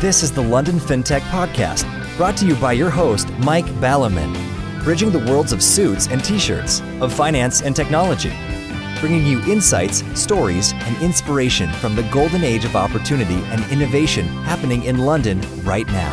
This is the London FinTech Podcast, brought to you by your host, Mike Ballerman, bridging the worlds of suits and t shirts, of finance and technology, bringing you insights, stories, and inspiration from the golden age of opportunity and innovation happening in London right now.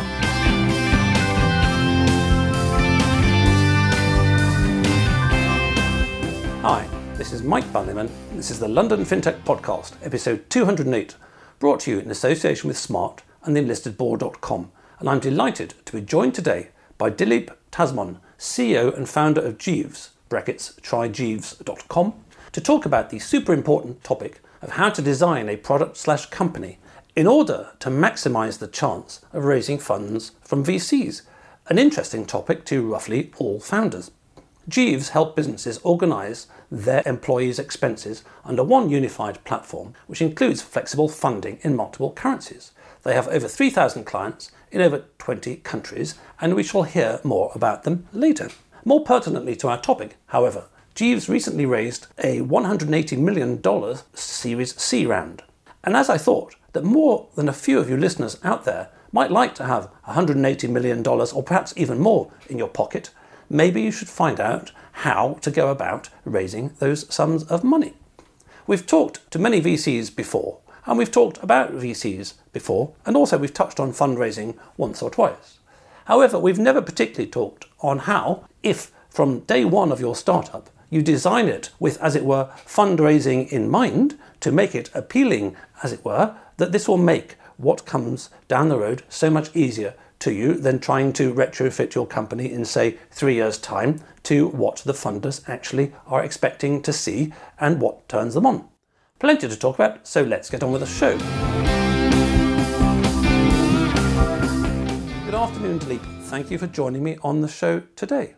Hi, this is Mike Ballerman. This is the London FinTech Podcast, episode 208, brought to you in association with Smart and theenlistedboard.com. And I'm delighted to be joined today by Dileep Thazhmon, CEO and founder of Jeeves, brackets tryjeeves.com, to talk about the super important topic of how to design a product slash company in order to maximize the chance of raising funds from VCs, an interesting topic to roughly all founders. Jeeves help businesses organize their employees' expenses under one unified platform, which includes flexible funding in multiple currencies. They have over 3,000 clients in over 20 countries, and we shall hear more about them later. More pertinently to our topic, however, Jeeves recently raised a $180 million Series C round. And as I thought that more than a few of you listeners out there might like to have $180 million or perhaps even more in your pocket, maybe you should find out how to go about raising those sums of money. We've talked to many VCs before, and we've talked about VCs before, and also we've touched on fundraising once or twice. However, we've never particularly talked on how, if from day one of your startup you design it with, as it were, fundraising in mind to make it appealing, as it were, that this will make what comes down the road so much easier to you than trying to retrofit your company in, say, three years' time to what the funders actually are expecting to see and what turns them on. Plenty to talk about, so let's get on with the show. Good afternoon, Dileep. Thank you for joining me on the show today.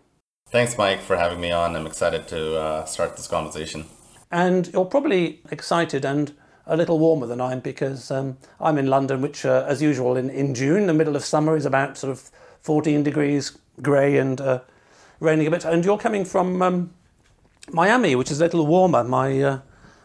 Thanks, Mike, for having me on. I'm excited to uh, start this conversation. And you're probably excited and a little warmer than I am because um, I'm in London, which, uh, as usual, in, in June, the middle of summer, is about sort of 14 degrees grey and uh, raining a bit. And you're coming from um, Miami, which is a little warmer. My uh,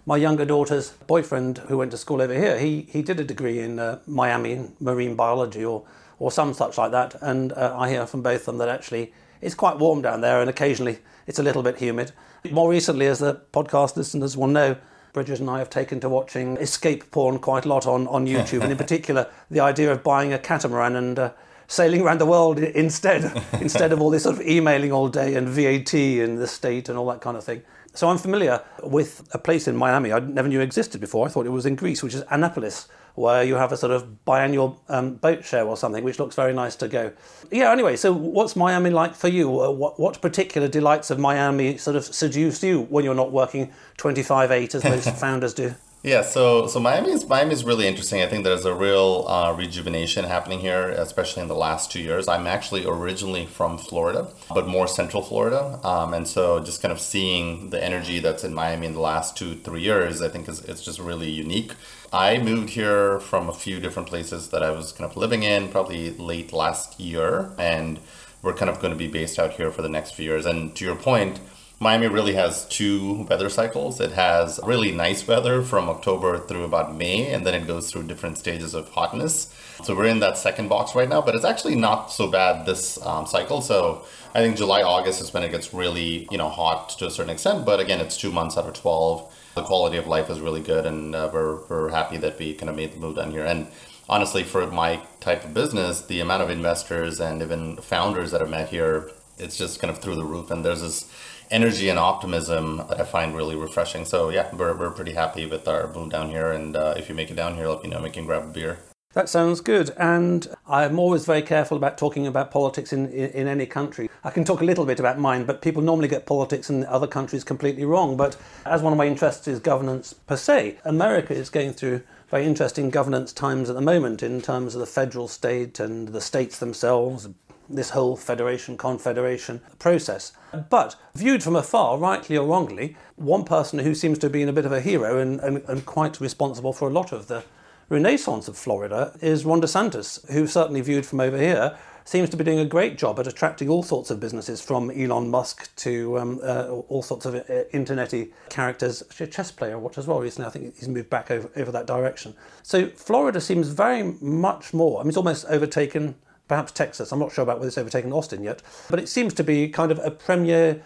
my younger daughter's boyfriend, who went to school over here, he he did a degree in uh, Miami in marine biology or or some such like that. And uh, I hear from both of them that actually it's quite warm down there, and occasionally it's a little bit humid. More recently, as the podcast listeners will know, Bridget and I have taken to watching escape porn quite a lot on, on YouTube, and in particular, the idea of buying a catamaran and uh, sailing around the world instead, instead of all this sort of emailing all day and VAT and the state and all that kind of thing. So I'm familiar with a place in Miami I never knew existed before. I thought it was in Greece, which is Annapolis, where you have a sort of biannual um, boat show or something, which looks very nice to go. Yeah, anyway, so what's Miami like for you? What, what particular delights of Miami sort of seduce you when you're not working 25 8 as most founders do? Yeah, so so Miami is Miami is really interesting. I think there's a real uh, rejuvenation happening here, especially in the last two years. I'm actually originally from Florida, but more Central Florida, um, and so just kind of seeing the energy that's in Miami in the last two three years, I think is it's just really unique. I moved here from a few different places that I was kind of living in, probably late last year, and we're kind of going to be based out here for the next few years. And to your point Miami really has two weather cycles. It has really nice weather from October through about May, and then it goes through different stages of hotness. So we're in that second box right now, but it's actually not so bad this um, cycle. So I think July, August is when it gets really, you know, hot to a certain extent. But again, it's two months out of 12. The quality of life is really good, and uh, we're, we're happy that we kind of made the move down here. And honestly, for my type of business, the amount of investors and even founders that I've met here, it's just kind of through the roof. And there's this energy and optimism that I find really refreshing. So yeah, we're, we're pretty happy with our move down here. And uh, if you make it down here, let me know. We can grab a beer. That sounds good. And I'm always very careful about talking about politics in, in, in, any country. I can talk a little bit about mine, but people normally get politics in other countries completely wrong. But as one of my interests is governance per se, America is going through very interesting governance times at the moment in terms of the federal state and the states themselves, this whole federation confederation process. But viewed from afar, rightly or wrongly, one person who seems to have been a bit of a hero and, and, and quite responsible for a lot of the renaissance of Florida is Ron DeSantis, who certainly viewed from over here seems to be doing a great job at attracting all sorts of businesses from Elon Musk to um, uh, all sorts of uh, internety characters. Actually, a chess player I watched as well recently. I think he's moved back over, over that direction. So Florida seems very much more. I mean, it's almost overtaken perhaps Texas. I'm not sure about whether it's overtaken Austin yet, but it seems to be kind of a premier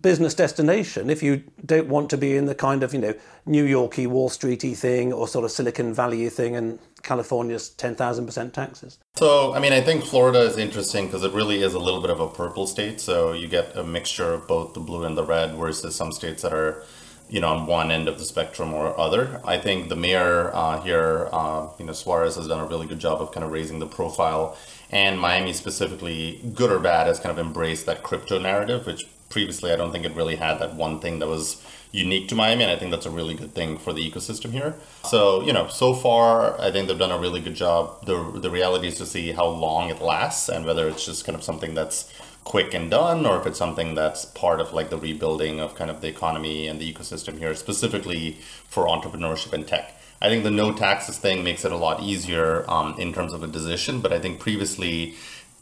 business destination if you don't want to be in the kind of you know New Yorky Wall Streety thing or sort of Silicon Valley thing and California's ten thousand percent taxes. So I mean I think Florida is interesting because it really is a little bit of a purple state. So you get a mixture of both the blue and the red versus some states that are you know on one end of the spectrum or other. I think the mayor uh, here, uh, you know Suarez has done a really good job of kind of raising the profile and Miami specifically, good or bad, has kind of embraced that crypto narrative, which previously I don't think it really had that one thing that was unique to Miami, and I think that's a really good thing for the ecosystem here. So you know, so far I think they've done a really good job. the The reality is to see how long it lasts and whether it's just kind of something that's quick and done, or if it's something that's part of like the rebuilding of kind of the economy and the ecosystem here, specifically for entrepreneurship and tech. I think the no taxes thing makes it a lot easier um, in terms of a decision. But I think previously,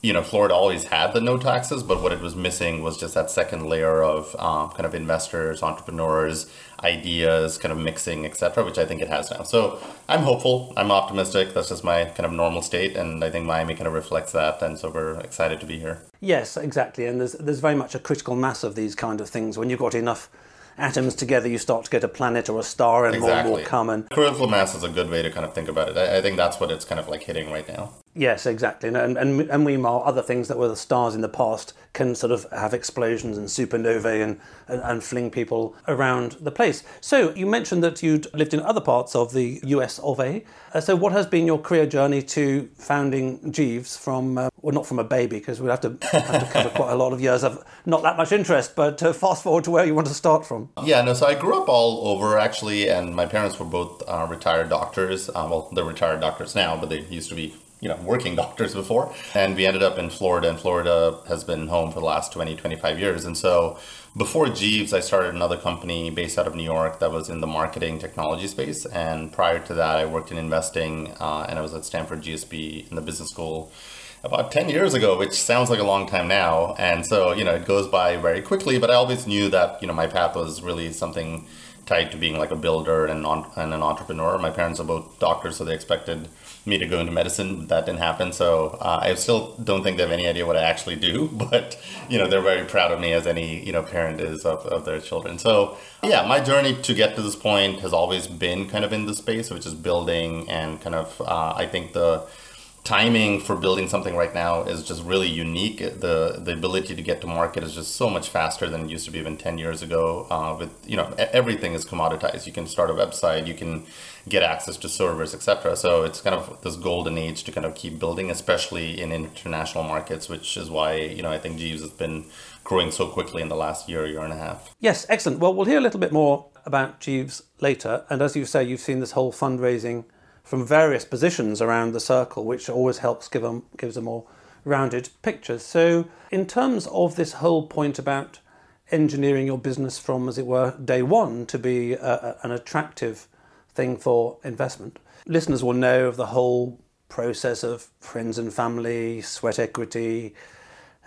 you know, Florida always had the no taxes, but what it was missing was just that second layer of um, kind of investors, entrepreneurs, ideas, kind of mixing, etc., which I think it has now. So I'm hopeful. I'm optimistic. That's just my kind of normal state, and I think Miami kind of reflects that. And so we're excited to be here. Yes, exactly. And there's there's very much a critical mass of these kind of things when you've got enough atoms together, you start to get a planet or a star, and exactly. more and more come. And critical mass is a good way to kind of think about it. I, I think that's what it's kind of like hitting right now. Yes, exactly. And, and, and meanwhile, other things that were the stars in the past can sort of have explosions and supernovae and, and, and, fling people around the place. So you mentioned that you'd lived in other parts of the US of A. Uh, so what has been your career journey to founding Jeeves from, uh, well, not from a baby, because we'd have to, have to cover quite a lot of years of not that much interest, but uh, fast forward to where you want to start from. Yeah, no, so I grew up all over actually, and my parents were both uh, retired doctors. Uh, well, they're retired doctors now, but they used to be you know working doctors before. And we ended up in florida and florida has been home for the last 20 25 years. And so before jeeves i started another company based out of new york that was in the marketing technology space. And prior to that i worked in investing uh, and i was at stanford gsb in the business school about 10 years ago which sounds like a long time now. And so you know it goes by very quickly but i always knew that you know my path was really something tied to being like a builder and, and an entrepreneur. My parents are both doctors so they expected me to go into medicine. That didn't happen. So uh, I still don't think they have any idea what I actually do, but you know they're very proud of me as any you know parent is of, of their children. So yeah, my journey to get to this point has always been kind of in the space, which is building and kind of uh, I think the timing for building something right now is just really unique. The the ability to get to market is just so much faster than it used to be even ten years ago. Uh, with you know everything is commoditized. You can start a website, you can get access to servers, etc. So it's kind of this golden age to kind of keep building, especially in international markets, which is why you know I think Jeeves has been growing so quickly in the last year, year and a half. Yes, excellent. Well, we'll hear a little bit more about Jeeves later, and as you say, you've seen this whole fundraising from various positions around the circle, which always helps give them gives a more rounded picture. So, in terms of this whole point about engineering your business from, as it were, day one to be a, a, an attractive thing for investment, listeners will know of the whole process of friends and family, sweat equity,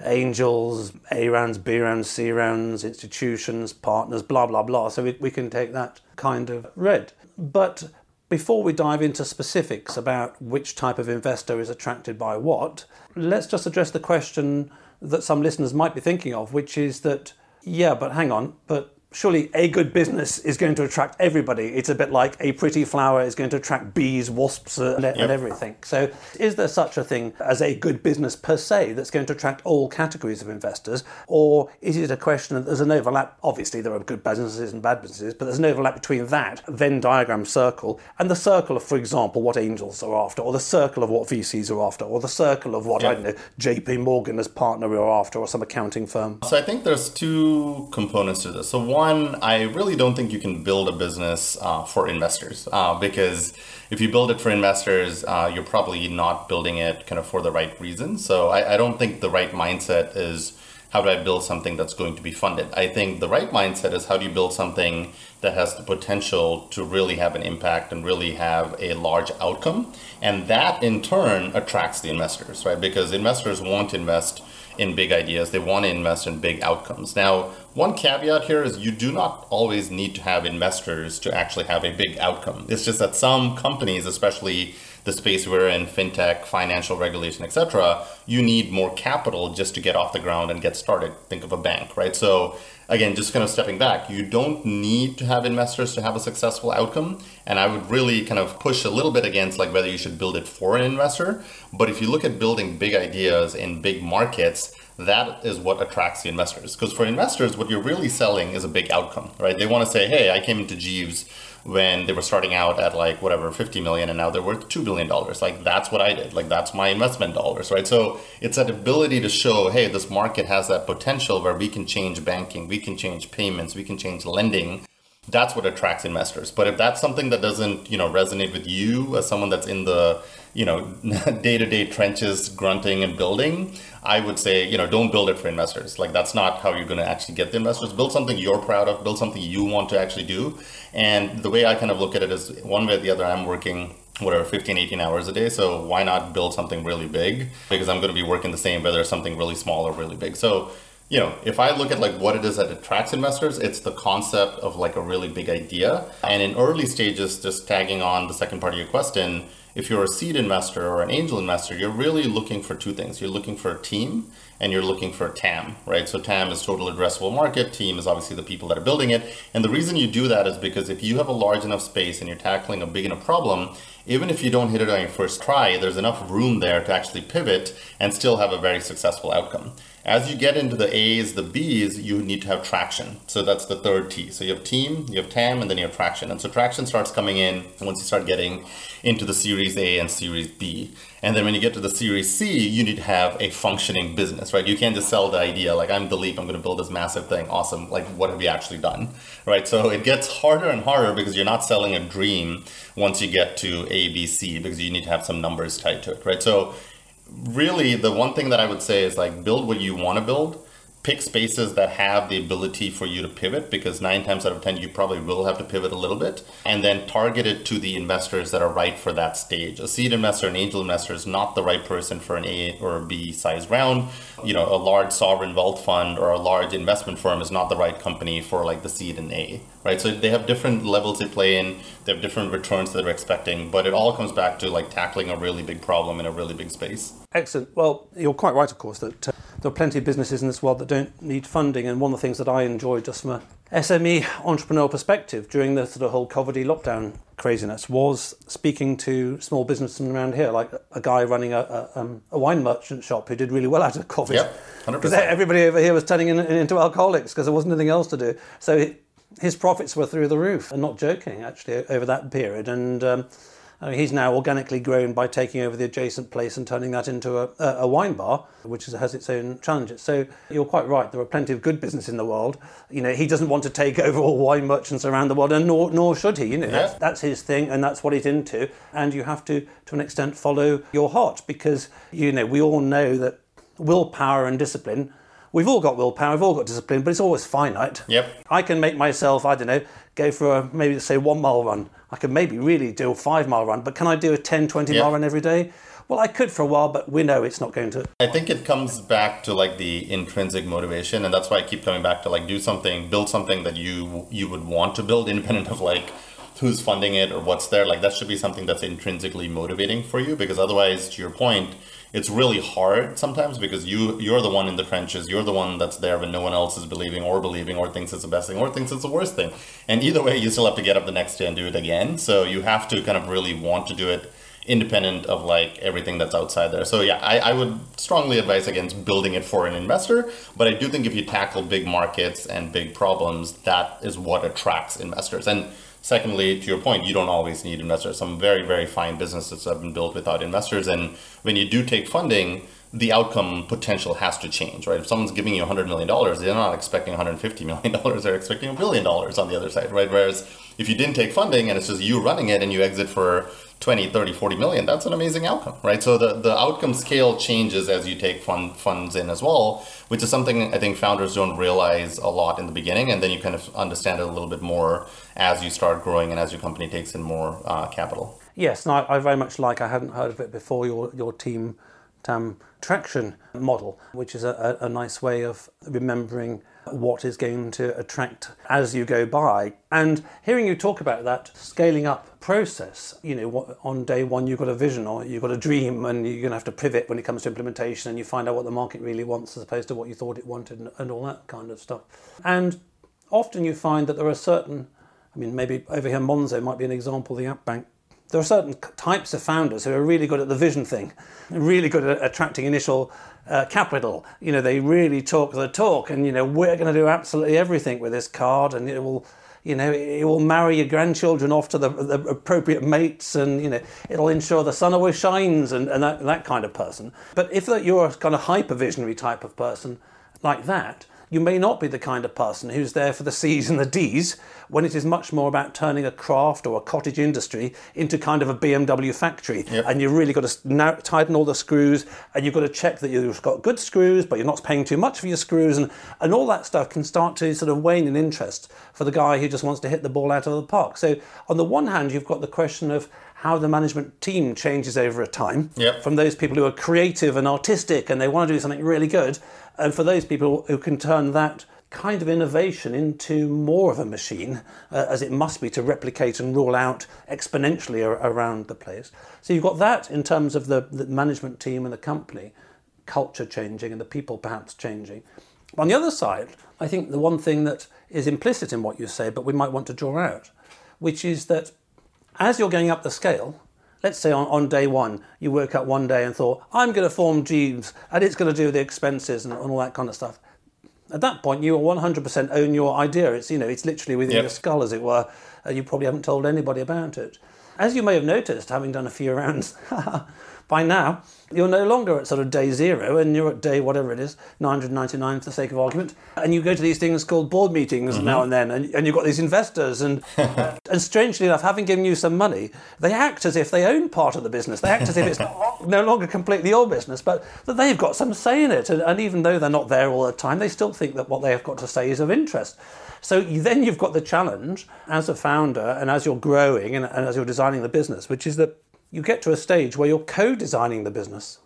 angels, A rounds, B rounds, C rounds, institutions, partners, blah, blah, blah. So we, we can take that kind of read. But before we dive into specifics about which type of investor is attracted by what, let's just address the question that some listeners might be thinking of, which is that, yeah, but hang on, but surely a good business is going to attract everybody. It's a bit like a pretty flower is going to attract bees, wasps, uh, and, yep. and, everything. So, is there such a thing as a good business per se that's going to attract all categories of investors? Or is it a question that there's an overlap? Obviously, there are good businesses and bad businesses, but there's an overlap between that Venn diagram circle and the circle of, for example, what angels are after, or the circle of what VCs are after, or the circle of what, yep. I don't know, JP Morgan as partner are after, or some accounting firm? So, I think there's two components to this. So, one, I really don't think you can build a business uh, for investors uh, because if you build it for investors, uh, you're probably not building it kind of for the right reason. So I, I, don't think the right mindset is how do I build something that's going to be funded? I think the right mindset is how do you build something that has the potential to really have an impact and really have a large outcome? And that in turn attracts the investors, right? Because investors want to invest in big ideas, they want to invest in big outcomes. Now, one caveat here is you do not always need to have investors to actually have a big outcome. It's just that some companies, especially the space we're in, fintech, financial regulation, etc., you need more capital just to get off the ground and get started. Think of a bank, right? So again, just kind of stepping back, you don't need to have investors to have a successful outcome. And I would really kind of push a little bit against like whether you should build it for an investor. But if you look at building big ideas in big markets, that is what attracts the investors. Because for investors, what you're really selling is a big outcome, right? They want to say, hey, I came into Jeeves when they were starting out at like whatever 50 million and now they're worth 2 billion dollars. Like that's what i did. Like that's my investment dollars right? So it's that ability to show hey this market has that potential where we can change banking we can change payments we can change lending that's what attracts investors. But if that's something that doesn't you know resonate with you as someone that's in the you know day-to-day trenches grunting and building i would say you know don't build it for investors. Like that's not how you're going to actually get the investors. Build something you're proud of. Build something you want to actually do. And the way i kind of look at it is one way or the other i'm working whatever 15 18 hours a day. So why not build something really big? Because i'm going to be working the same whether it's something really small or really big. So you know, if I look at like what it is that attracts investors, it's the concept of like a really big idea. And in early stages, just tagging on the second part of your question, if you're a seed investor or an angel investor, you're really looking for two things. You're looking for a team and you're looking for a TAM, right? So TAM is total addressable market, team is obviously the people that are building it. And the reason you do that is because if you have a large enough space and you're tackling a big enough problem, even if you don't hit it on your first try, there's enough room there to actually pivot and still have a very successful outcome. As you get into the A's, the B's, you need to have traction. So that's the third T. So you have team, you have TAM, and then you have traction. And so traction starts coming in once you start getting into the Series A and Series B. And then when you get to the Series C, you need to have a functioning business, right? You can't just sell the idea like I'm Dileep, I'm going to build this massive thing. Awesome. Like what have you actually done, right? So it gets harder and harder because you're not selling a dream once you get to A, B, C because you need to have some numbers tied to it, right? So really the one thing that I would say is like build what you want to build. Pick spaces that have the ability for you to pivot because nine times out of 10, you probably will have to pivot a little bit and then target it to the investors that are right for that stage. A seed investor, an angel investor is not the right person for an A or a B size round. You know, a large sovereign wealth fund or a large investment firm is not the right company for like the seed and A, right? So they have different levels they play in, they have different returns that they're expecting, but it all comes back to like tackling a really big problem in a really big space. Excellent. Well, you're quite right, of course, that uh, there are plenty of businesses in this world that don't need funding. And one of the things that I enjoy just from a SME entrepreneur perspective during the sort of whole COVID lockdown craziness was speaking to small businessmen around here, like a guy running a, a, um, a wine merchant shop who did really well out of COVID. Yep, 100%. Because everybody over here was turning in, into alcoholics because there wasn't anything else to do. So his profits were through the roof. And not joking, actually, over that period. And um, uh, he's now organically grown by taking over the adjacent place and turning that into a, a wine bar, which is, has its own challenges. So you're quite right. There are plenty of good business in the world. You know, he doesn't want to take over all wine merchants around the world, and nor, nor should he. You know, yeah. that's, that's his thing, and that's what he's into. And you have to, to an extent, follow your heart because you know we all know that willpower and discipline we've all got willpower, we've all got discipline, but it's always finite. Yep. I can make myself, I don't know, go for a, maybe say one mile run. I can maybe really do a five mile run, but can I do a 10, 20 yep. mile run every day? Well, I could for a while, but we know it's not going to. I think it comes back to like the intrinsic motivation, and that's why I keep coming back to like do something, build something that you you would want to build, independent of like who's funding it or what's there. Like that should be something that's intrinsically motivating for you, because otherwise, to your point, it's really hard sometimes because you you're the one in the trenches you're the one that's there when no one else is believing or believing or thinks it's the best thing or thinks it's the worst thing. And either way you still have to get up the next day and do it again. So you have to kind of really want to do it independent of like everything that's outside there. So yeah I, I would strongly advise against building it for an investor but i do think if you tackle big markets and big problems that is what attracts investors. And Secondly, to your point, you don't always need investors. Some very, very fine businesses have been built without investors. And when you do take funding, the outcome potential has to change, right? If someone's giving you $100 million, they're not expecting $150 million, they're expecting a billion dollars on the other side, right? Whereas if you didn't take funding and it's just you running it and you exit for 20, 30, 40 million, that's an amazing outcome, right? So the, the outcome scale changes as you take fund, funds in as well, which is something I think founders don't realize a lot in the beginning. And then you kind of understand it a little bit more as you start growing and as your company takes in more uh, capital. Yes, and I, very much like, I hadn't heard of it before, your, your team TAM traction model, which is a, a, a nice way of remembering what is going to attract as you go by. And hearing you talk about that scaling up process, you know, on day one you've got a vision or you've got a dream and you're going to have to pivot when it comes to implementation and you find out what the market really wants as opposed to what you thought it wanted and, and all that kind of stuff. And often you find that there are certain, I mean, maybe over here Monzo might be an example, the app bank there are certain types of founders who are really good at the vision thing, really good at attracting initial uh, capital. You know, they really talk the talk, and you know, we're going to do absolutely everything with this card, and it will, you know, it will marry your grandchildren off to the, the appropriate mates, and you know, it'll ensure the sun always shines, and, and that, that kind of person. But if you're a kind of hyper visionary type of person like that, you may not be the kind of person who's there for the C's and the D's when it is much more about turning a craft or a cottage industry into kind of a BMW factory. Yep. And you've really got to now tighten all the screws and you've got to check that you've got good screws, but you're not paying too much for your screws. And, and all that stuff can start to sort of wane in interest for the guy who just wants to hit the ball out of the park. So, on the one hand, you've got the question of how the management team changes over a time yep. from those people who are creative and artistic and they want to do something really good and for those people who can turn that kind of innovation into more of a machine, uh, as it must be to replicate and roll out exponentially ar- around the place. So you've got that in terms of the, the management team and the company, culture changing and the people perhaps changing. On the other side, I think the one thing that is implicit in what you say, but we might want to draw out, which is that as you're going up the scale, let's say on, on day one, you woke up one day and thought, I'm going to form Jeeves and it's going to do the expenses and, and all that kind of stuff. At that point, you 100% own your idea. It's, you know, it's literally within yep. your skull, as it were. and you probably haven't told anybody about it. As you may have noticed, having done a few rounds, by now, you're no longer at sort of day zero and you're at day whatever it is, 999 for the sake of argument. And you go to these things called board meetings mm-hmm. now and then, and, and you've got these investors. And, and strangely enough, having given you some money, they act as if they own part of the business. They act as if it's no longer completely your business, but that they've got some say in it. And, and even though they're not there all the time, they still think that what they have got to say is of interest. So then you've got the challenge as a founder and as you're growing and, and as you're designing the business, which is that you get to a stage where you're co-designing the business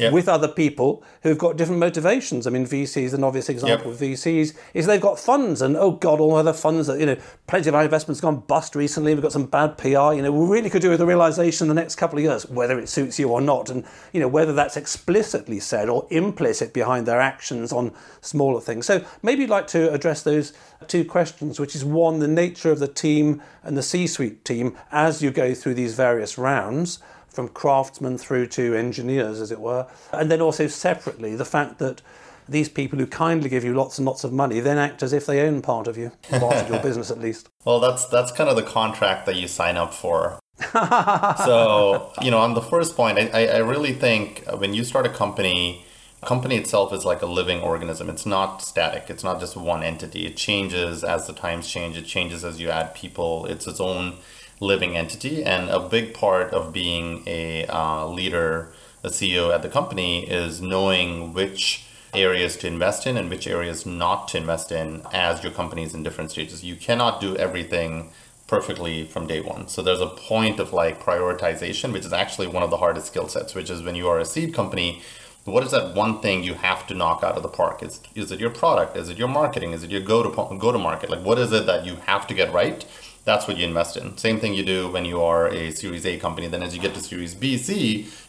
yep. with other people who've got different motivations. I mean, VCs, an obvious example yep. of VCs is they've got funds, and oh god, all other funds that you know, plenty of our investments gone bust recently. We've got some bad PR. You know, we really could do with a realization in the next couple of years, whether it suits you or not, and you know whether that's explicitly said or implicit behind their actions on smaller things. So maybe you'd like to address those two questions, which is one, the nature of the team and the C-suite team as you go through these various rounds from craftsmen through to engineers, as it were. And then also separately, the fact that these people who kindly give you lots and lots of money then act as if they own part of you, part of your business at least. Well, that's that's kind of the contract that you sign up for. so, you know, on the first point, I, I really think when you start a company, a company itself is like a living organism. It's not static. It's not just one entity. It changes as the times change. It changes as you add people. It's its own living entity. And a big part of being a uh, leader, a CEO at the company is knowing which areas to invest in and which areas not to invest in as your company is in different stages. You cannot do everything perfectly from day one. So there's a point of like prioritization, which is actually one of the hardest skill sets, which is when you are a seed company, what is that one thing you have to knock out of the park? Is is it your product? Is it your marketing? Is it your go to go to market? Like what is it that you have to get right? That's what you invest in. Same thing you do when you are a Series A company. Then as you get to Series B, C,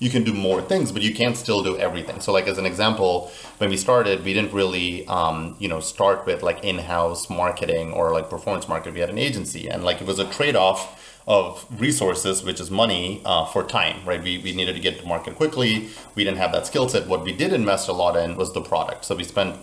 you can do more things, but you can't still do everything. So like as an example, when we started, we didn't really, um, you know, start with like in-house marketing or like performance marketing. We had an agency, and like it was a trade-off of resources, which is money, uh, for time, right? We, we needed to get to market quickly. We didn't have that skill set. What we did invest a lot in was the product. So we spent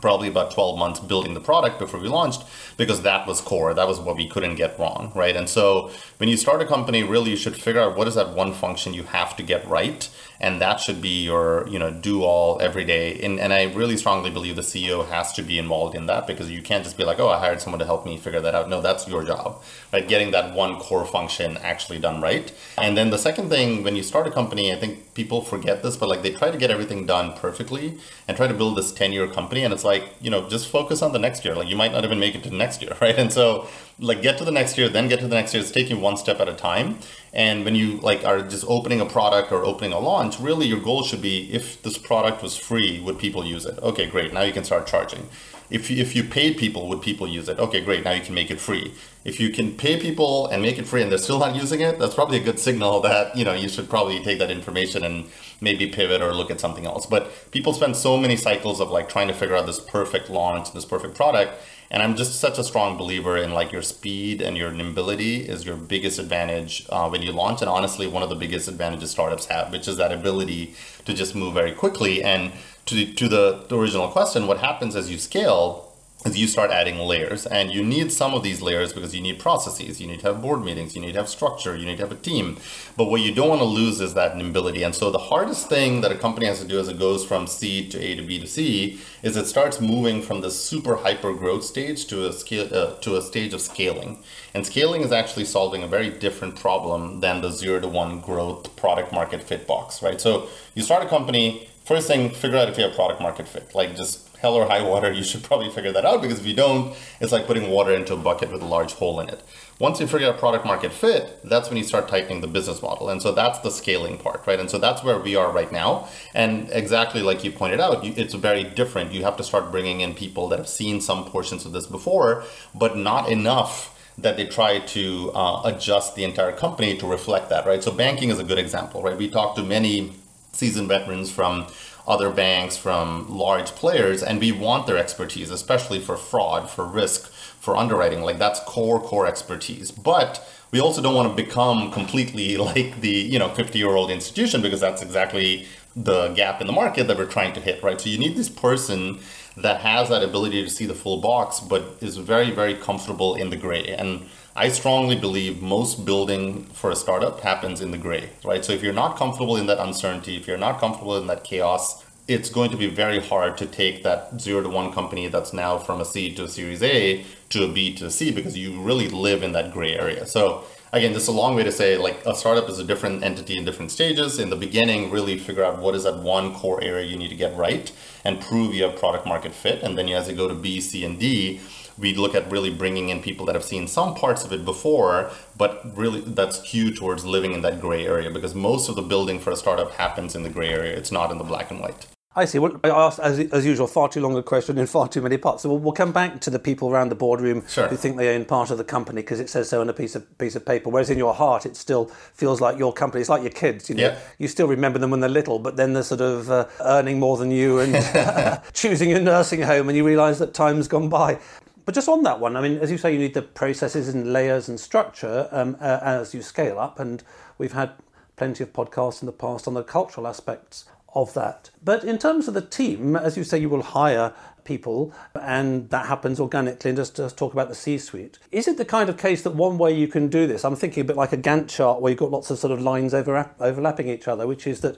probably about 12 months building the product before we launched because that was core. That was what we couldn't get wrong right? And so when you start a company really you should figure out what is that one function you have to get right and that should be your you know do all every day. And, and i really strongly believe the ceo has to be involved in that because you can't just be like oh i hired someone to help me figure that out. No that's your job right? Getting that one core function actually done right. And then the second thing when you start a company i think people forget this but like they try to get everything done perfectly and try to build this 10 year company and it's like you know just focus on the next year. Like you might not even make it to the next year right? And so like get to the next year then get to the next year. It's taking one step at a time. And when you like are just opening a product or opening a launch really your goal should be if this product was free would people use it? Okay great. Now you can start charging if you, if you paid people would people use it? Okay great now you can make it free. If you can pay people and make it free and they're still not using it that's probably a good signal that you know you should probably take that information and maybe pivot or look at something else. But people spend so many cycles of like trying to figure out this perfect launch this perfect product and i'm just such a strong believer in like your speed and your nimbility is your biggest advantage uh, when you launch. And honestly one of the biggest advantages startups have which is that ability to just move very quickly. And to the, to the original question what happens as you scale is you start adding layers and you need some of these layers because you need processes you need to have board meetings you need to have structure you need to have a team. But what you don't want to lose is that nimbility. And so the hardest thing that a company has to do as it goes from c to a to b to c is it starts moving from the super hyper growth stage to a scale uh, to a stage of scaling. And scaling is actually solving a very different problem than the zero to one growth product market fit box right? So you start a company first thing figure out if you have product market fit. Like just hell or high water, you should probably figure that out because if you don't, it's like putting water into a bucket with a large hole in it. Once you figure out product market fit, that's when you start tightening the business model. And so that's the scaling part, right? And so that's where we are right now. And exactly like you pointed out, it's very different. You have to start bringing in people that have seen some portions of this before, but not enough that they try to uh, adjust the entire company to reflect that, right? So banking is a good example, right? We talked to many seasoned veterans from other banks, from large players, and we want their expertise, especially for fraud, for risk, for underwriting. Like that's core, core expertise. But we also don't want to become completely like the you know 50 year old institution because that's exactly the gap in the market that we're trying to hit, right? So you need this person that has that ability to see the full box, but is very, very comfortable in the gray. And I strongly believe most building for a startup happens in the gray, right? So if you're not comfortable in that uncertainty, if you're not comfortable in that chaos, it's going to be very hard to take that zero to one company that's now from a C to a series A to a B to a C because you really live in that gray area. So again, this is a long way to say like a startup is a different entity in different stages. In the beginning, really figure out what is that one core area you need to get right and prove you have product market fit. And then as you go to B, C, and D, we look at really bringing in people that have seen some parts of it before, but really that's skewed towards living in that gray area because most of the building for a startup happens in the gray area. It's not in the black and white. I see. Well, I asked, as, as usual, far too long a question in far too many parts. So we'll, we'll come back to the people around the boardroom sure. who think they own part of the company because it says so on a piece of piece of paper. Whereas in your heart, it still feels like your company. It's like your kids. You know, yeah. you still remember them when they're little, but then they're sort of uh, earning more than you and choosing a nursing home, and you realise that time's gone by. But just on that one, I mean, as you say, you need the processes and layers and structure um, uh, as you scale up. And we've had plenty of podcasts in the past on the cultural aspects of that. But in terms of the team, as you say, you will hire people and that happens organically and just, just talk about the C-suite. Is it the kind of case that one way you can do this, I'm thinking a bit like a Gantt chart where you've got lots of sort of lines overlap, overlapping each other, which is that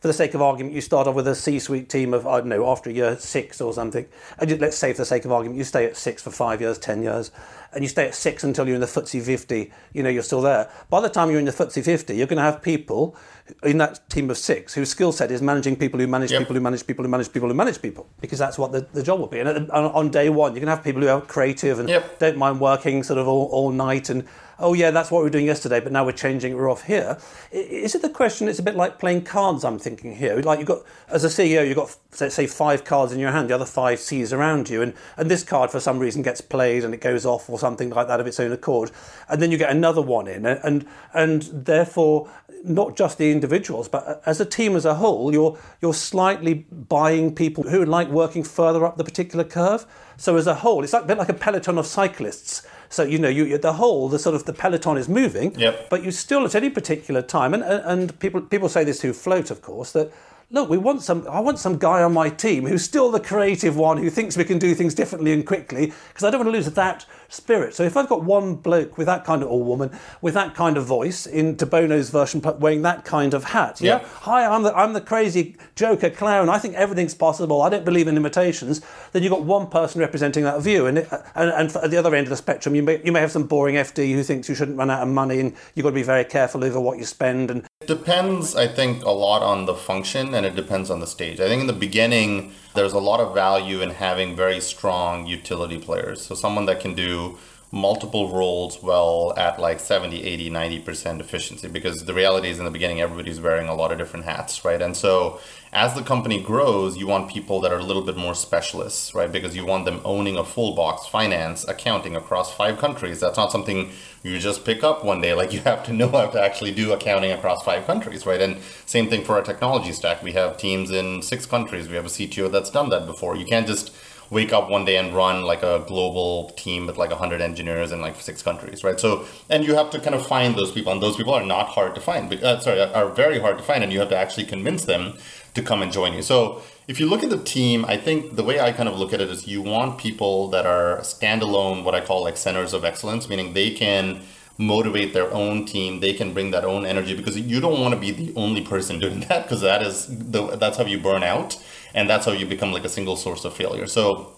for the sake of argument, you start off with a C-suite team of I don't know after year six or something, and let's say for the sake of argument, you stay at six for five years, ten years, and you stay at six until you're in the FTSE 50. You know you're still there. By the time you're in the FTSE 50, you're going to have people in that team of six whose skill set is managing people who manage yep. people who manage people who manage people who manage people because that's what the, the job will be. And on day one, you're going to have people who are creative and yep. don't mind working sort of all, all night and oh yeah, that's what we were doing yesterday, but now we're changing we're off here. Is it the question, it's a bit like playing cards, I'm thinking here. Like you've got, as a CEO, you've got, say, five cards in your hand, the other five C's around you, and, and this card for some reason gets played and it goes off or something like that of its own accord. And then you get another one in, and, and therefore, not just the individuals, but uh, as a team as a whole, you're, you're slightly buying people who like working further up the particular curve. So as a whole, it's like a bit like a peloton of cyclists so you know, you, the whole, the sort of the peloton is moving, yep. but you still at any particular time, and and people people say this who float, of course, that look, we want some. I want some guy on my team who's still the creative one, who thinks we can do things differently and quickly, because I don't want to lose that spirit. So if I've got one bloke with that kind of, or woman with that kind of voice in De Bono's version, wearing that kind of hat, yeah, Yeah. hi, I'm the I'm the crazy joker clown. I think everything's possible. I don't believe in imitations. Then you've got one person representing that view, and it, and, and at the other end of the spectrum, you may you may have some boring FD who thinks you shouldn't run out of money, and you've got to be very careful over what you spend and It Depends, I think, a lot on the function and it depends on the stage. I think in the beginning, there's a lot of value in having very strong utility players. So someone that can do multiple roles well at like 70, 80, 90% efficiency because the reality is in the beginning, everybody's wearing a lot of different hats, right? And so as the company grows, you want people that are a little bit more specialists, right? Because you want them owning a full box finance, accounting across five countries. That's not something you just pick up one day. Like you have to know how to actually do accounting across five countries, right? And same thing for our technology stack. We have teams in six countries. We have a CTO that's done that before. You can't just wake up one day and run like a global team with like 100 engineers in like six countries right? So and you have to kind of find those people and those people are not hard to find but, uh, sorry are very hard to find and you have to actually convince them to come and join you. So if you look at the team i think the way i kind of look at it is you want people that are standalone what i call like centers of excellence meaning they can motivate their own team they can bring that own energy because you don't want to be the only person doing that because that is the that's how you burn out and that's how you become like a single source of failure. So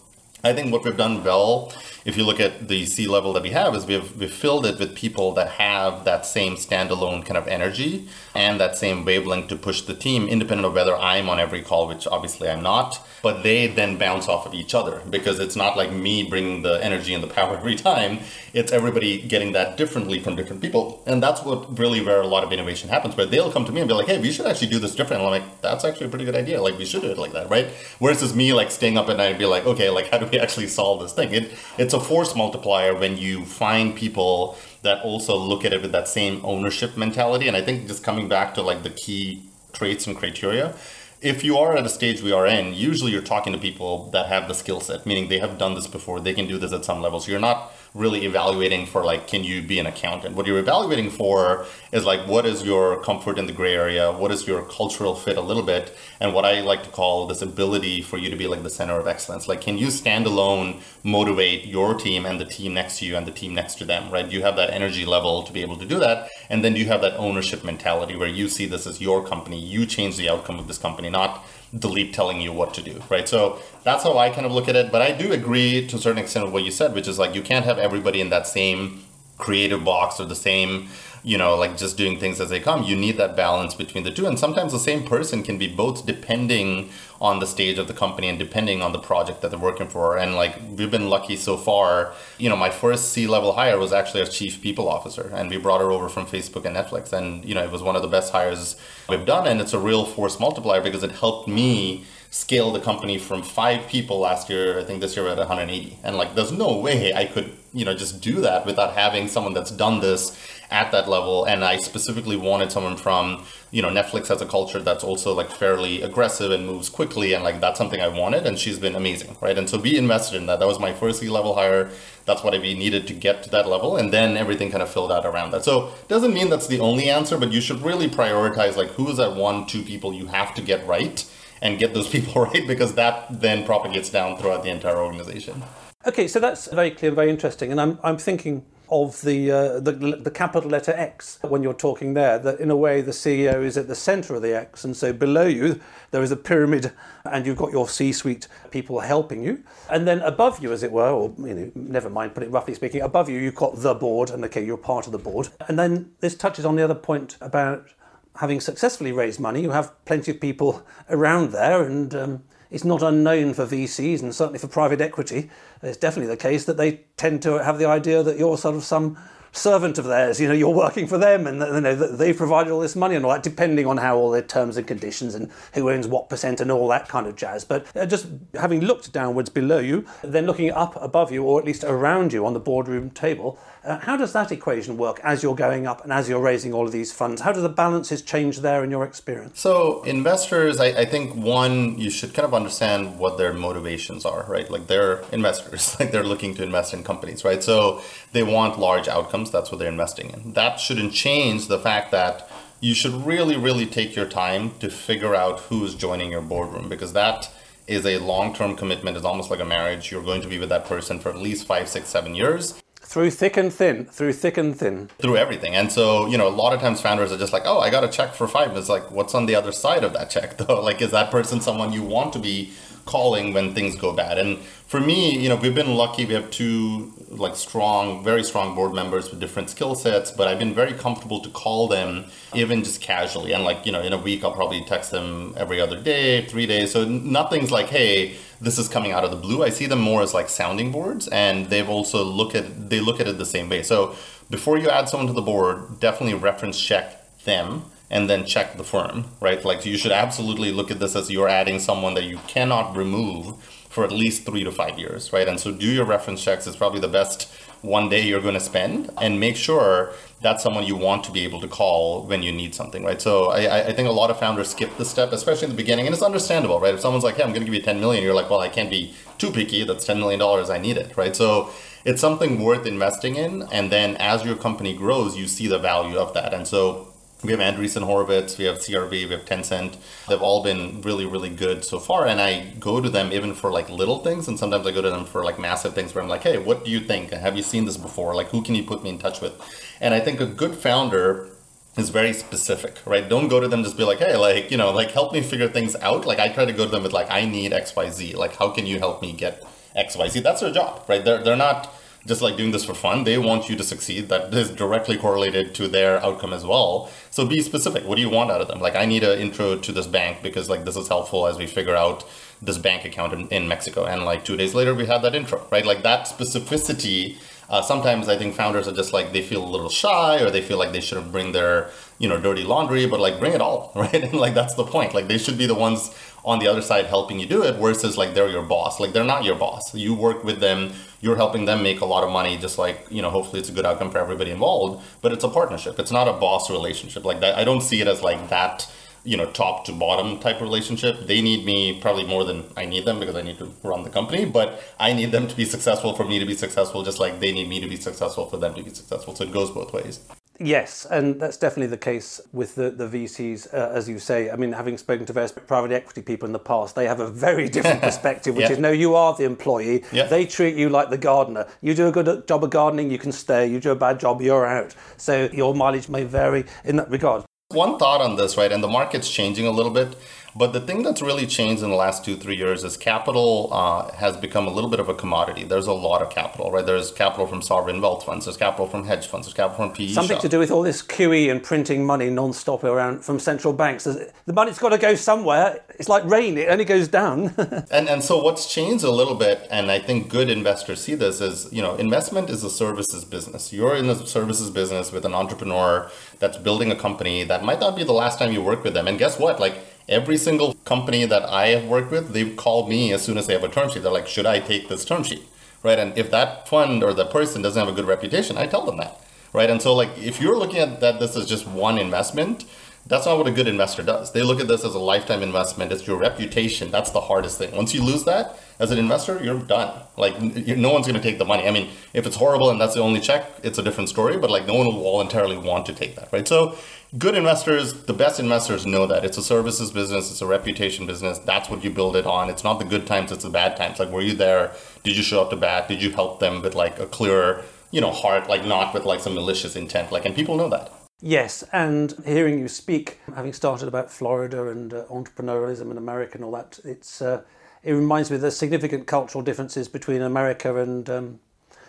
I think what we've done well, if you look at the C level that we have, is we've we've filled it with people that have that same standalone kind of energy and that same wavelength to push the team, independent of whether I'm on every call, which obviously I'm not. But they then bounce off of each other because it's not like me bringing the energy and the power every time. It's everybody getting that differently from different people, and that's what really where a lot of innovation happens. Where they'll come to me and be like, "Hey, we should actually do this different." And I'm like, "That's actually a pretty good idea. Like we should do it like that, right?" Versus me like staying up at night and be like, "Okay, like how do we actually solve this thing?" It it's a force multiplier when you find people that also look at it with that same ownership mentality. And I think just coming back to like the key traits and criteria, if you are at a stage we are in, usually you're talking to people that have the skill set, meaning they have done this before, they can do this at some level. So you're not really evaluating for like, can you be an accountant? What you're evaluating for is like, what is your comfort in the gray area? What is your cultural fit a little bit? And what I like to call this ability for you to be like the center of excellence. Like, can you stand alone, motivate your team and the team next to you and the team next to them, right? Do you have that energy level to be able to do that? And then do you have that ownership mentality where you see this as your company, you change the outcome of this company, not Dileep telling you what to do, right? So that's how I kind of look at it. But I do agree to a certain extent with what you said, which is like you can't have everybody in that same creative box or the same you know like just doing things as they come. You need that balance between the two. And sometimes the same person can be both depending on the stage of the company and depending on the project that they're working for. And like we've been lucky so far. You know my first c level hire was actually our chief people officer and we brought her over from facebook and netflix. And you know it was one of the best hires we've done. And it's a real force multiplier because it helped me scale the company from five people last year i think this year we're at 180 and like there's no way i could you know just do that without having someone that's done this at that level and i specifically wanted someone from you know netflix has a culture that's also like fairly aggressive and moves quickly and like that's something i wanted and she's been amazing right? And so be invested in that. That was my first C level hire. That's what I needed to get to that level and then everything kind of filled out around that. So doesn't mean that's the only answer but you should really prioritize like who is that one two people you have to get right and get those people right because that then propagates down throughout the entire organization. Okay, so that's very clear, and very interesting, and I'm I'm thinking of the, uh, the the capital letter X when you're talking there. That in a way the CEO is at the centre of the X, and so below you there is a pyramid, and you've got your C-suite people helping you, and then above you, as it were, or you know, never mind, put it roughly speaking, above you you've got the board, and okay, you're part of the board, and then this touches on the other point about having successfully raised money. You have plenty of people around there, and um, it's not unknown for VCs and certainly for private equity. It's definitely the case that they tend to have the idea that you're sort of some servant of theirs. You know, you're working for them, and you know they've provided all this money and all that, depending on how all their terms and conditions and who owns what percent and all that kind of jazz. But uh, just having looked downwards below you, then looking up above you, or at least around you on the boardroom table, Uh, how does that equation work as you're going up and as you're raising all of these funds? How do the balances change there in your experience? So, investors, I, I think one, you should kind of understand what their motivations are, right? Like they're investors, like they're looking to invest in companies, right? So, they want large outcomes. That's what they're investing in. That shouldn't change the fact that you should really, really take your time to figure out who's joining your boardroom because that is a long-term commitment. It's almost like a marriage. You're going to be with that person for at least five, six, seven years. Through thick and thin, through thick and thin. Through everything. And so, you know, a lot of times founders are just like, oh, I got a check for five. It's like, what's on the other side of that check though? Like, is that person someone you want to be calling when things go bad? And for me, you know, we've been lucky. We have two like strong, very strong board members with different skill sets, but I've been very comfortable to call them even just casually. And like, you know, in a week, I'll probably text them every other day, three days. So nothing's like, hey, this is coming out of the blue. I see them more as like sounding boards, and they've also look at they look at it the same way. So before you add someone to the board, definitely reference check them and then check the firm, right? Like you should absolutely look at this as you're adding someone that you cannot remove for at least three to five years, right? And so do your reference checks. It's probably the best one day you're going to spend and make sure that's someone you want to be able to call when you need something, right? So I, I think a lot of founders skip this step, especially in the beginning, and it's understandable, right? If someone's like, hey, I'm going to give you 10 million, you're like, well, I can't be too picky. That's $10 million. I need it, right? So it's something worth investing in. And then as your company grows, you see the value of that. And so we have Andreessen Horowitz, we have CRV, we have Tencent. They've all been really, really good so far. And I go to them even for like little things. And sometimes I go to them for like massive things where I'm like, hey, what do you think? Have you seen this before? Like, who can you put me in touch with? And I think a good founder is very specific, right? Don't go to them just be like, hey, like, you know, like help me figure things out. Like I try to go to them with like, I need XYZ. Like, how can you help me get XYZ? That's their job, right? They're, they're not just like doing this for fun. They want you to succeed. That is directly correlated to their outcome as well. So be specific. What do you want out of them? Like, I need an intro to this bank because like this is helpful as we figure out this bank account in, in Mexico. And like two days later, we have that intro, right? Like that specificity. Uh, sometimes I think founders are just like they feel a little shy or they feel like they shouldn't bring their you know dirty laundry, but like bring it all, right? And like that's the point. Like they should be the ones on the other side helping you do it versus like they're your boss. Like they're not your boss. You work with them you're helping them make a lot of money just like you know hopefully it's a good outcome for everybody involved but it's a partnership. It's not a boss relationship. Like that i don't see it as like that you know top to bottom type relationship. They need me probably more than i need them because i need to run the company but i need them to be successful for me to be successful just like they need me to be successful for them to be successful. So it goes both ways Yes, and that's definitely the case with the, the VCs, uh, as you say. I mean, having spoken to various private equity people in the past, they have a very different perspective, which yeah. is no, you are the employee. Yeah. They treat you like the gardener. You do a good job of gardening, you can stay. You do a bad job, you're out. So your mileage may vary in that regard. One thought on this, right? And the market's changing a little bit. But the thing that's really changed in the last two, three years is capital uh, has become a little bit of a commodity. There's a lot of capital, right? There's capital from sovereign wealth funds, there's capital from hedge funds, there's capital from PE. Something to do with all this QE and printing money non-stop around from central banks. The money's got to go somewhere. It's like rain; it only goes down. and and so what's changed a little bit, and I think good investors see this is you know investment is a services business. You're in the services business with an entrepreneur that's building a company that might not be the last time you work with them. And guess what? Like every single company that I have worked with, they've called me as soon as they have a term sheet. They're like, should I take this term sheet? Right. And if that fund or the person doesn't have a good reputation, I tell them that. Right. And so, like, if you're looking at that, this is just one investment, that's not what a good investor does. They look at this as a lifetime investment. It's your reputation. That's the hardest thing. Once you lose that as an investor, you're done. Like, no one's going to take the money. I mean, if it's horrible and that's the only check, it's a different story, but like, no one will voluntarily want to take that. Right. So, good investors, the best investors know that it's a services business, it's a reputation business. That's what you build it on. It's not the good times, it's the bad times. Like, were you there? Did you show up to bat? Did you help them with like a clear, you know, heart, like not with like some malicious intent? Like, and people know that. Yes, and hearing you speak, having started about Florida and uh, entrepreneurialism in America and all that, it's uh, it reminds me of the significant cultural differences between America and um,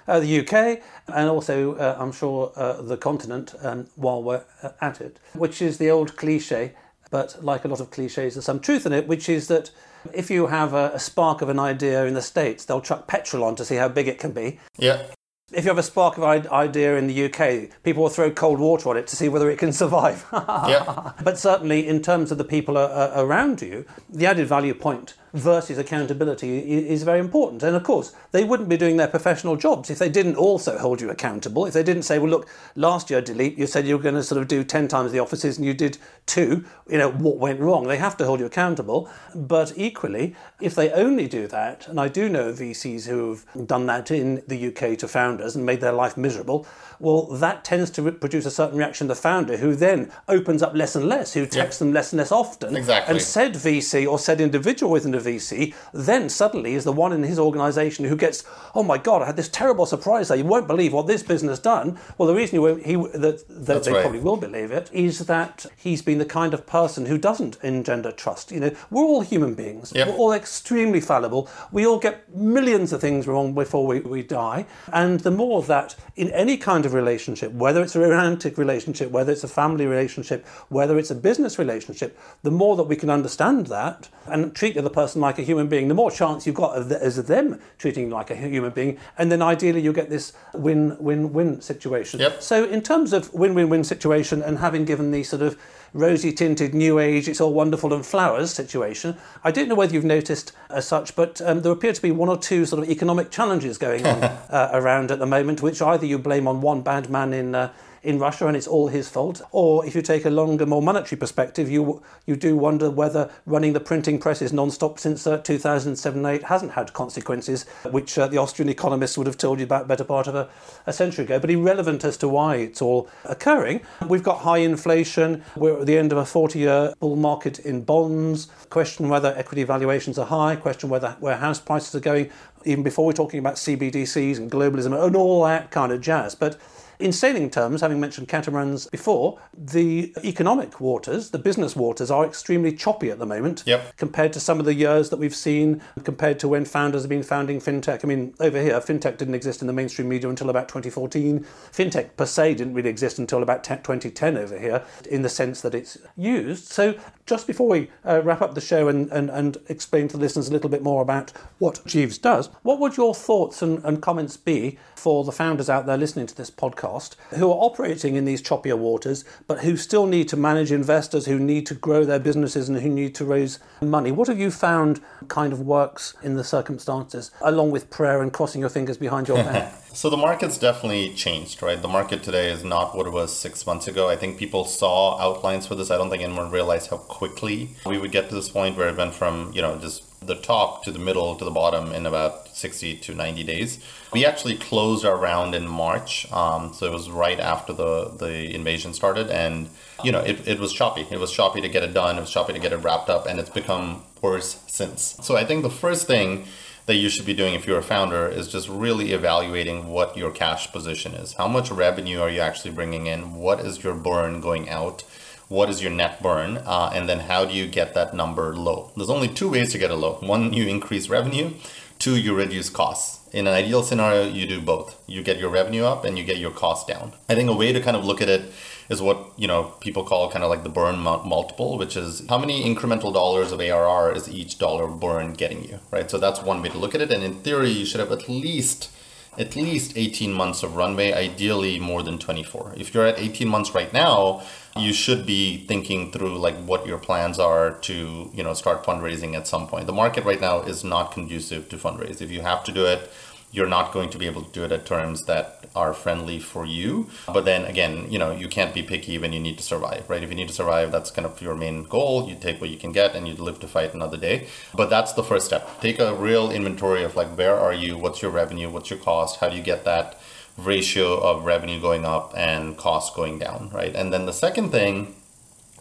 uh, the UK, and also, uh, I'm sure, uh, the continent um, while we're uh, at it, which is the old cliche, but like a lot of cliches, there's some truth in it, which is that if you have a, a spark of an idea in the States, they'll chuck petrol on to see how big it can be. Yeah. If you have a spark of an idea in the UK, people will throw cold water on it to see whether it can survive. yeah. But certainly, in terms of the people around you, the added value point versus accountability is very important. And of course, they wouldn't be doing their professional jobs if they didn't also hold you accountable. If they didn't say, well, look, last year, Dileep, you said you were going to sort of do 10 times the offices and you did two, you know, what went wrong? They have to hold you accountable. But equally, if they only do that, and I do know VCs who have done that in the UK to founders and made their life miserable, well, that tends to produce a certain reaction the founder who then opens up less and less, who texts them less and less often. Exactly. And said VC or said individual within a VC then suddenly is the one in his organization who gets, oh my God, I had this terrible surprise there. You won't believe what this business done. Well, the reason he, he that, that they right. probably will believe it is that he's been the kind of person who doesn't engender trust. You know, we're all human beings. Yep. We're all extremely fallible. We all get millions of things wrong before we, we die. And the more that in any kind of relationship, whether it's a romantic relationship, whether it's a family relationship, whether it's a business relationship, the more that we can understand that and treat the other person like a human being, the more chance you've got of, as them treating you like a human being. And then ideally you get this win-win-win situation. Yep. So in terms of win-win-win situation and having given the sort of rosy tinted new age, it's all wonderful and flowers situation. I don't know whether you've noticed as such, but um, there appear to be one or two sort of economic challenges going on uh, around at the moment, which either you blame on one bad man in. Uh, in Russia and it's all his fault. Or if you take a longer, more monetary perspective, you you do wonder whether running the printing presses non-stop since uh, 2007-8 hasn't had consequences, which uh, the Austrian economists would have told you about better part of a, a century ago. But irrelevant as to why it's all occurring. We've got high inflation. We're at the end of a 40-year bull market in bonds. Question whether equity valuations are high. Question whether where house prices are going. Even before we're talking about CBDCs and globalism and all that kind of jazz. But in sailing terms, having mentioned catamarans before, the economic waters, the business waters, are extremely choppy at the moment Yep. compared to some of the years that we've seen, compared to when founders have been founding fintech. I mean, over here, fintech didn't exist in the mainstream media until about 2014. Fintech per se didn't really exist until about 10, 2010 over here, in the sense that it's used. So, just before we uh, wrap up the show and, and, and explain to the listeners a little bit more about what Jeeves does, what would your thoughts and, and comments be for the founders out there listening to this podcast who are operating in these choppier waters, but who still need to manage investors, who need to grow their businesses, and who need to raise money? What have you found kind of works in the circumstances, along with prayer and crossing your fingers behind your back? So the market's definitely changed, right? The market today is not what it was six months ago. I think people saw outlines for this. I don't think anyone realized how quickly we would get to this point where it went from, you know, just the top to the middle to the bottom in about 60 to 90 days. We actually closed our round in March. Um, so it was right after the, the invasion started. And, you know, it, it was choppy. It was choppy to get it done. It was choppy to get it wrapped up. And it's become worse since. So I think the first thing that you should be doing if you're a founder is just really evaluating what your cash position is. How much revenue are you actually bringing in? What is your burn going out? What is your net burn? Uh, and then how do you get that number low? There's only two ways to get it low. One, you increase revenue. Two, you reduce costs. In an ideal scenario, you do both. You get your revenue up and you get your cost down. I think a way to kind of look at it is what you know people call kind of like the burn multiple, which is how many incremental dollars of ARR is each dollar burn getting you, right? So that's one way to look at it. And in theory, you should have at least at least 18 months of runway, ideally more than 24. If you're at 18 months right now, you should be thinking through like what your plans are to, you know, start fundraising at some point. The market right now is not conducive to fundraise. If you have to do it, you're not going to be able to do it at terms that are friendly for you. But then again, you know, you can't be picky when you need to survive, right? If you need to survive, that's kind of your main goal. You take what you can get and you live to fight another day. But that's the first step. Take a real inventory of like, where are you? What's your revenue? What's your cost? How do you get that ratio of revenue going up and cost going down, right? And then the second thing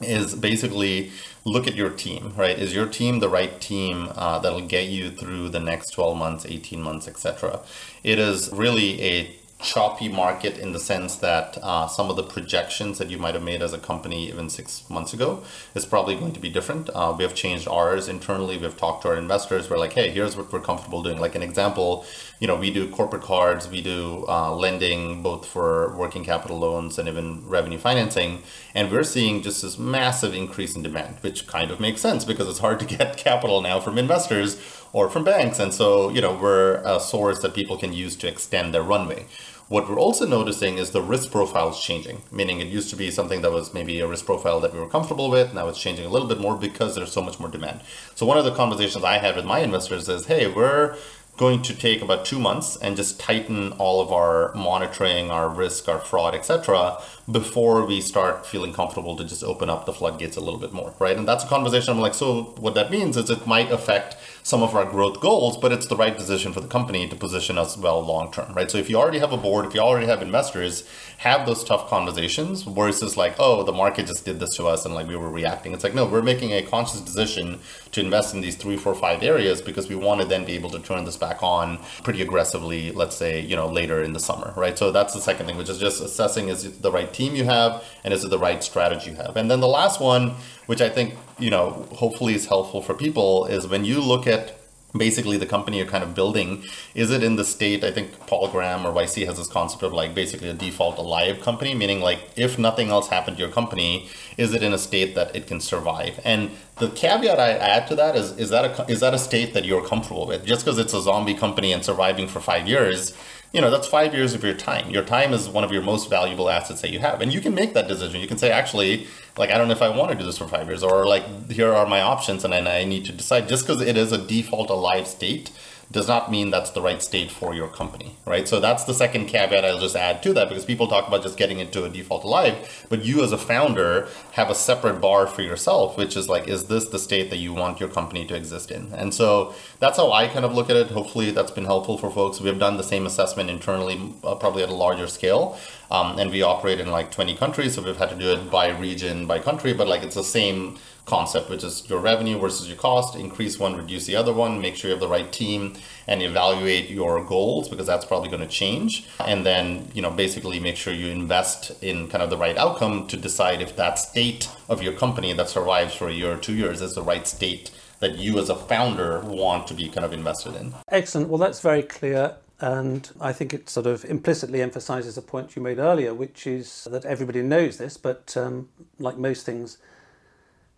is basically look at your team, right? Is your team the right team uh, that'll get you through the next 12 months, 18 months, etc.? It is really a choppy market in the sense that uh, some of the projections that you might have made as a company even six months ago is probably going to be different. Uh, we have changed ours internally. We've talked to our investors. We're like, hey, here's what we're comfortable doing. Like an example, you know, we do corporate cards, we do uh, lending both for working capital loans and even revenue financing, and we're seeing just this massive increase in demand, which kind of makes sense because it's hard to get capital now from investors or from banks, and so you know we're a source that people can use to extend their runway. What we're also noticing is the risk profile is changing, meaning it used to be something that was maybe a risk profile that we were comfortable with. Now it's changing a little bit more because there's so much more demand. So one of the conversations I had with my investors is, hey, we're going to take about two months and just tighten all of our monitoring, our risk, our fraud, etc., before we start feeling comfortable to just open up the floodgates a little bit more, right? And that's a conversation. I'm like, so what that means is it might affect some of our growth goals, but it's the right decision for the company to position us well long term, right? So if you already have a board, if you already have investors, have those tough conversations versus like, oh, the market just did this to us and like we were reacting. It's like, no, we're making a conscious decision to invest in these three, four, five areas because we want to then be able to turn this back on pretty aggressively, let's say, you know, later in the summer, right? So that's the second thing, which is just assessing is it the right team you have and is it the right strategy you have. And then the last one, which I think, you know, hopefully is helpful for people is when you look at basically the company you're kind of building is it in the state i think paul graham or yc has this concept of like basically a default alive company meaning like if nothing else happened to your company is it in a state that it can survive? And the caveat i add to that is is that a is that a state that you're comfortable with? Just because it's a zombie company and surviving for five years you know that's five years of your time. Your time is one of your most valuable assets that you have. And you can make that decision. You can say actually like i don't know if i want to do this for five years or like here are my options and then i need to decide just because it is a default alive state does not mean that's the right state for your company, right? So that's the second caveat I'll just add to that because people talk about just getting into a default alive, but you as a founder have a separate bar for yourself, which is like, is this the state that you want your company to exist in? And so that's how I kind of look at it. Hopefully that's been helpful for folks. We've done the same assessment internally, uh, probably at a larger scale. Um, and we operate in like 20 countries, so we've had to do it by region, by country, but like it's the same concept, which is your revenue versus your cost, increase one, reduce the other one, make sure you have the right team and evaluate your goals because that's probably going to change. And then, you know, basically make sure you invest in kind of the right outcome to decide if that state of your company that survives for a year or two years is the right state that you as a founder want to be kind of invested in. Excellent. Well, that's very clear. And I think it sort of implicitly emphasizes a point you made earlier, which is that everybody knows this, but um, like most things,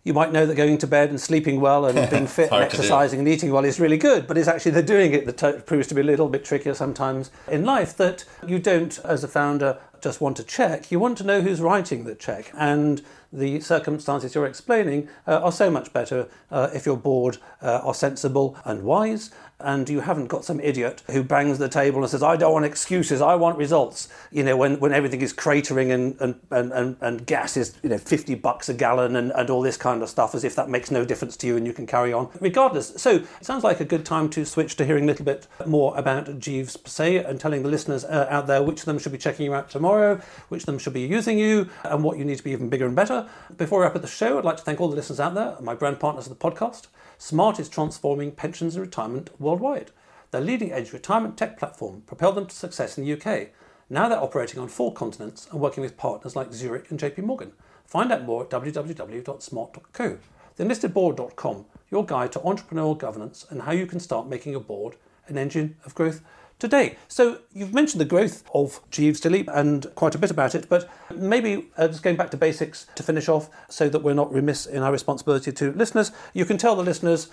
you might know that going to bed and sleeping well and being fit and exercising and eating well is really good, but it's actually the doing it that t- proves to be a little bit trickier sometimes in life. That you don't, as a founder, just want to check, you want to know who's writing the check. And the circumstances you're explaining uh, are so much better uh, if your board uh, are sensible and wise and you haven't got some idiot who bangs the table and says, I don't want excuses, I want results. You know, when, when everything is cratering and, and, and, and, and gas is, you know, 50 bucks a gallon and, and all this kind of stuff, as if that makes no difference to you and you can carry on regardless. So it sounds like a good time to switch to hearing a little bit more about Jeeves per se and telling the listeners uh, out there which of them should be checking you out tomorrow, which of them should be using you, and what you need to be even bigger and better. Before we wrap up the show, I'd like to thank all the listeners out there, my brand partners of the podcast. Smart is transforming pensions and retirement worldwide. Their leading edge retirement tech platform propelled them to success in the UK. Now they're operating on four continents and working with partners like Zurich and JP Morgan. Find out more at www.smart.co. TheEnlightenedBoard.com, your guide to entrepreneurial governance and how you can start making your board an engine of growth today. So you've mentioned the growth of Jeeves Dileep and quite a bit about it, but maybe uh, just going back to basics to finish off so that we're not remiss in our responsibility to listeners, you can tell the listeners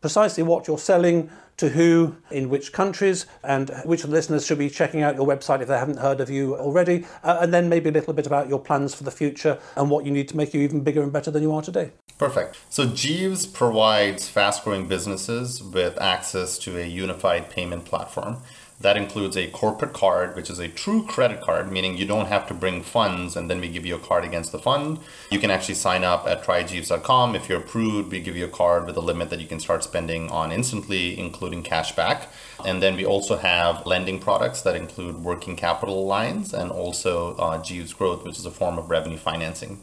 precisely what you're selling to who in which countries and which of the listeners should be checking out your website if they haven't heard of you already uh, and then maybe a little bit about your plans for the future and what you need to make you even bigger and better than you are today. Perfect. So jeeves provides fast growing businesses with access to a unified payment platform that includes a corporate card, which is a true credit card, meaning you don't have to bring funds and then we give you a card against the fund. You can actually sign up at tryjeeves.com. If you're approved, we give you a card with a limit that you can start spending on instantly, including cash back. And then we also have lending products that include working capital lines and also uh, Jeeves Growth, which is a form of revenue financing.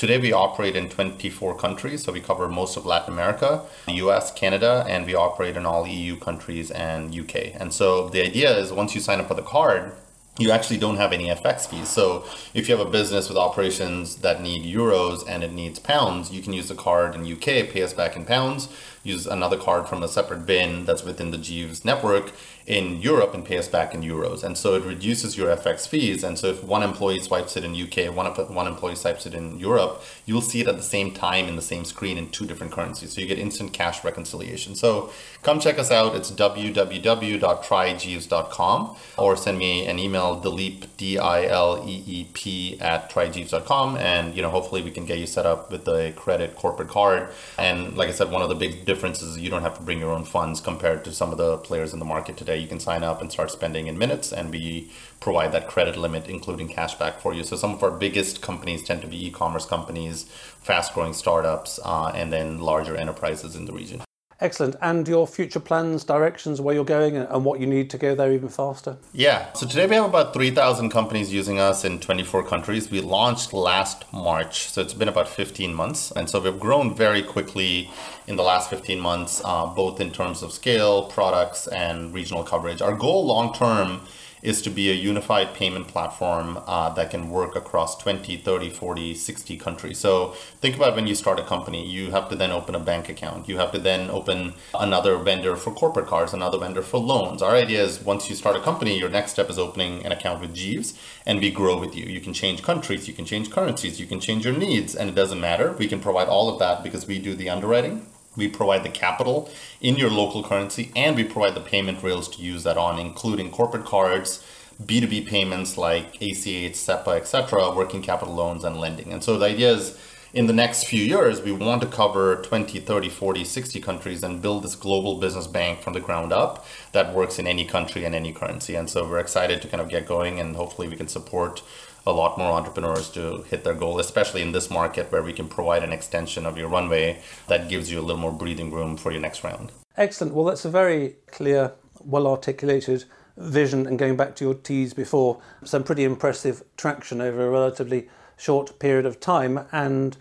Today we operate in 24 countries, so we cover most of Latin America, the US, Canada, and we operate in all EU countries and UK. And so the idea is once you sign up for the card, you actually don't have any FX fees. So if you have a business with operations that need euros and it needs pounds, you can use the card in UK, pay us back in pounds. Use another card from a separate bin that's within the Jeeves network in Europe and pay us back in euros. And so it reduces your FX fees. And so if one employee swipes it in UK, one one employee swipes it in Europe, you'll see it at the same time in the same screen in two different currencies. So you get instant cash reconciliation. So come check us out. It's www.tryjeeves.com or send me an email, Dileep, D-I-L-E-E-P at tryjeeves.com. And, you know, hopefully we can get you set up with the credit corporate card. And like I said, one of the big differences is you don't have to bring your own funds compared to some of the players in the market today you can sign up and start spending in minutes, and we provide that credit limit, including cashback for you. So some of our biggest companies tend to be e-commerce companies, fast-growing startups, uh, and then larger enterprises in the region. Excellent. And your future plans, directions, where you're going, and what you need to go there even faster? Yeah. So today we have about 3,000 companies using us in 24 countries. We launched last March. So it's been about 15 months. And so we've grown very quickly in the last 15 months, uh, both in terms of scale, products, and regional coverage. Our goal long term is to be a unified payment platform uh, that can work across 20, 30, 40, 60 countries. So think about when you start a company, you have to then open a bank account. You have to then open another vendor for corporate cards, another vendor for loans. Our idea is once you start a company, your next step is opening an account with Jeeves and we grow with you. You can change countries, you can change currencies, you can change your needs, and it doesn't matter. We can provide all of that because we do the underwriting we provide the capital in your local currency and we provide the payment rails to use that on, including corporate cards, B2B payments like ACH, SEPA, etc., working capital loans, and lending. And so the idea is in the next few years, we want to cover 20, 30, 40, 60 countries and build this global business bank from the ground up that works in any country and any currency. And so we're excited to kind of get going and hopefully we can support a lot more entrepreneurs to hit their goal, especially in this market where we can provide an extension of your runway that gives you a little more breathing room for your next round. Excellent. Well, that's a very clear, well articulated vision. And going back to your teas before, some pretty impressive traction over a relatively short period of time. And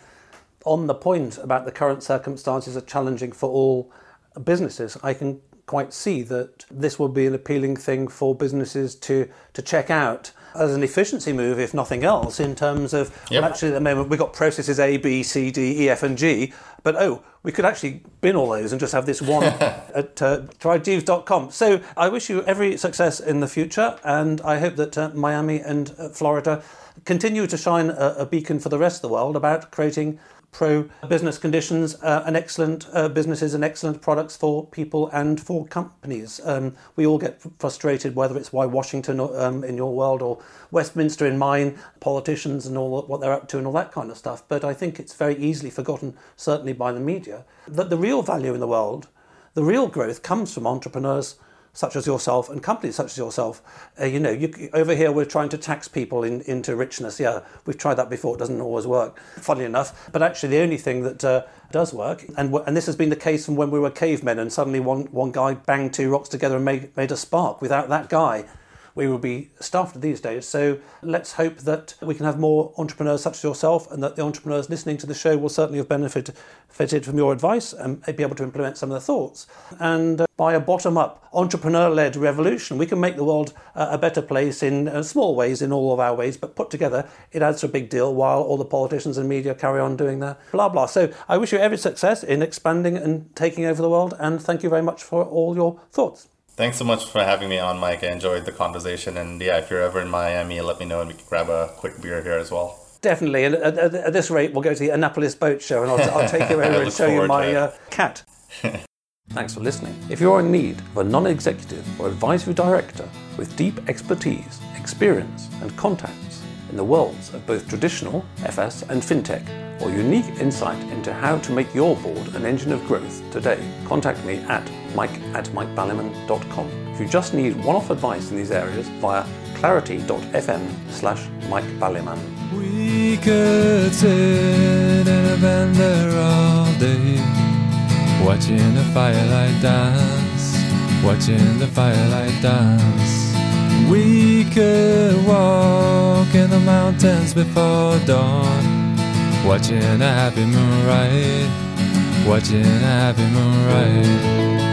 on the point about the current circumstances are challenging for all businesses, I can quite see that this will be an appealing thing for businesses to, to check out as an efficiency move, if nothing else, in terms of yep. well, actually at the moment we've got processes A, B, C, D, E, F, and G, but oh, we could actually bin all those and just have this one at uh, tryjeeves.com. So I wish you every success in the future, and I hope that uh, Miami and uh, Florida continue to shine a, a beacon for the rest of the world about creating pro business conditions uh, and excellent uh, businesses and excellent products for people and for companies. Um, we all get frustrated, whether it's why Washington um, in your world or Westminster in mine, politicians and all what they're up to and all that kind of stuff. But I think it's very easily forgotten, certainly by the media, that the real value in the world, the real growth comes from entrepreneurs such as yourself and companies such as yourself. Uh, you know, you, over here we're trying to tax people in, into richness. Yeah, we've tried that before. It doesn't always work, funnily enough. But actually, the only thing that uh, does work, and and this has been the case from when we were cavemen, and suddenly one one guy banged two rocks together and made made a spark. Without that guy, we will be staffed these days. So let's hope that we can have more entrepreneurs such as yourself, and that the entrepreneurs listening to the show will certainly have benefited, from your advice and be able to implement some of the thoughts. And uh, by a bottom up, entrepreneur led revolution, we can make the world a better place in uh, small ways, in all of our ways, but put together, it adds to a big deal while all the politicians and media carry on doing their blah blah. So I wish you every success in expanding and taking over the world, and thank you very much for all your thoughts. Thanks so much for having me on, Mike. I enjoyed the conversation. And yeah, if you're ever in Miami, let me know and we can grab a quick beer here as well. Definitely. And at, at, at this rate, we'll go to the Annapolis Boat Show and I'll, I'll take you over and show you my uh, cat. Thanks for listening. If you're in need of a non executive or advisory director with deep expertise, experience, and contacts in the worlds of both traditional FS and fintech, or unique insight into how to make your board an engine of growth today, contact me at mike at mikebaliman.com. If you just need one-off advice in these areas via clarity.fm slash mikebaliman. We could sit in a band there all day, watching the firelight dance, watching the firelight dance. We could walk in the mountains before dawn Watching a happy moon ride, watching a happy moon ride.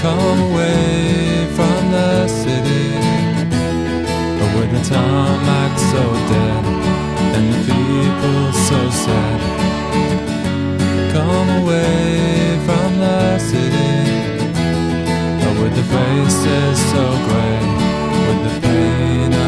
come away from the city. But with the tarmac so dead and the people so sad, come away from the city. But with the faces so grey, with the pain.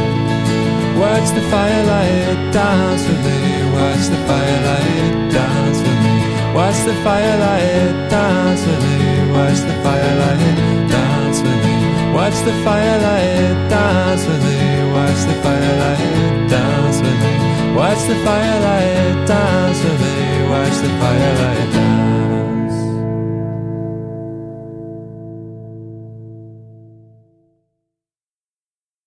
Watch the firelight dance with me. Watch the firelight dance with me. Watch the firelight dance with me. Watch the firelight dance with me. Watch the firelight dance with me. Watch the firelight dance with me. Watch the firelight dance with me. Watch the firelight dance.